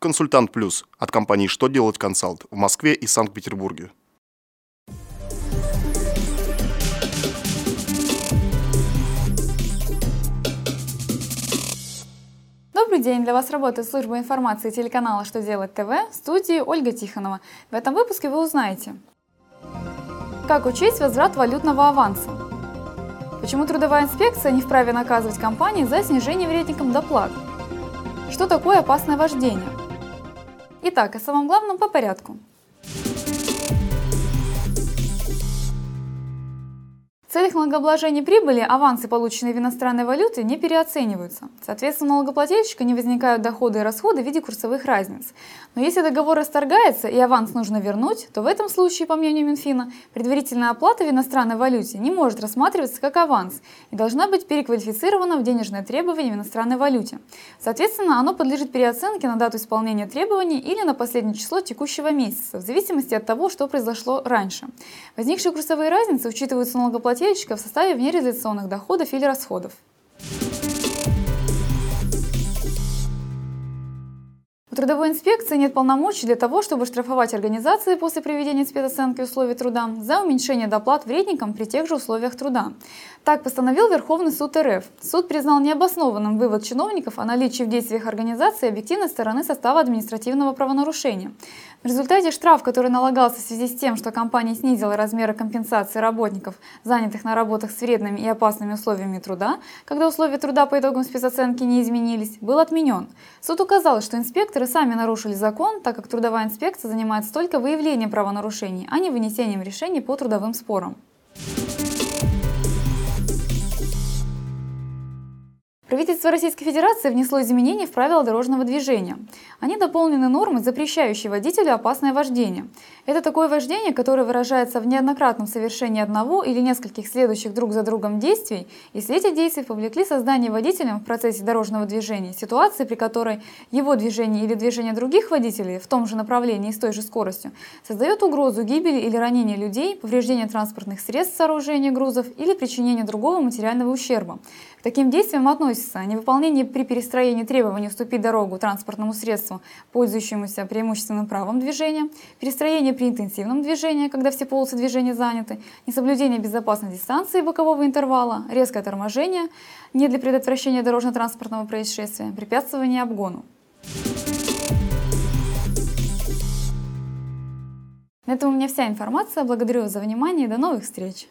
Консультант Плюс от компании «Что делать консалт» в Москве и Санкт-Петербурге. Добрый день! Для вас работает служба информации телеканала «Что делать ТВ» в студии Ольга Тихонова. В этом выпуске вы узнаете, как учесть возврат валютного аванса, почему трудовая инспекция не вправе наказывать компании за снижение вредникам доплат, что такое опасное вождение. Итак, о самом главном по порядку. В целях налогообложения прибыли авансы, полученные в иностранной валюте, не переоцениваются. Соответственно, у налогоплательщика не возникают доходы и расходы в виде курсовых разниц. Но если договор расторгается и аванс нужно вернуть, то в этом случае, по мнению Минфина, предварительная оплата в иностранной валюте не может рассматриваться как аванс и должна быть переквалифицирована в денежное требование в иностранной валюте. Соответственно, оно подлежит переоценке на дату исполнения требований или на последнее число текущего месяца, в зависимости от того, что произошло раньше. Возникшие курсовые разницы учитываются налогоплательщиком налогоплательщика в составе внереализационных доходов или расходов. Трудовой инспекции нет полномочий для того, чтобы штрафовать организации после проведения спецоценки условий труда за уменьшение доплат вредникам при тех же условиях труда. Так постановил Верховный суд РФ. Суд признал необоснованным вывод чиновников о наличии в действиях организации объективной стороны состава административного правонарушения. В результате штраф, который налагался в связи с тем, что компания снизила размеры компенсации работников, занятых на работах с вредными и опасными условиями труда, когда условия труда по итогам спецоценки не изменились, был отменен. Суд указал, что инспекторы сами нарушили закон, так как трудовая инспекция занимается только выявлением правонарушений, а не вынесением решений по трудовым спорам. Правительство Российской Федерации внесло изменения в правила дорожного движения. Они дополнены нормой, запрещающей водителю опасное вождение. Это такое вождение, которое выражается в неоднократном совершении одного или нескольких следующих друг за другом действий, если эти действия повлекли создание водителем в процессе дорожного движения ситуации, при которой его движение или движение других водителей в том же направлении и с той же скоростью создает угрозу гибели или ранения людей, повреждения транспортных средств, сооружения грузов или причинения другого материального ущерба. К таким действиям относятся невыполнение при перестроении требований уступить дорогу транспортному средству, пользующемуся преимущественным правом движения, перестроение при интенсивном движении, когда все полосы движения заняты, несоблюдение безопасной дистанции бокового интервала, резкое торможение, не для предотвращения дорожно-транспортного происшествия, препятствование обгону. На этом у меня вся информация. Благодарю за внимание и до новых встреч!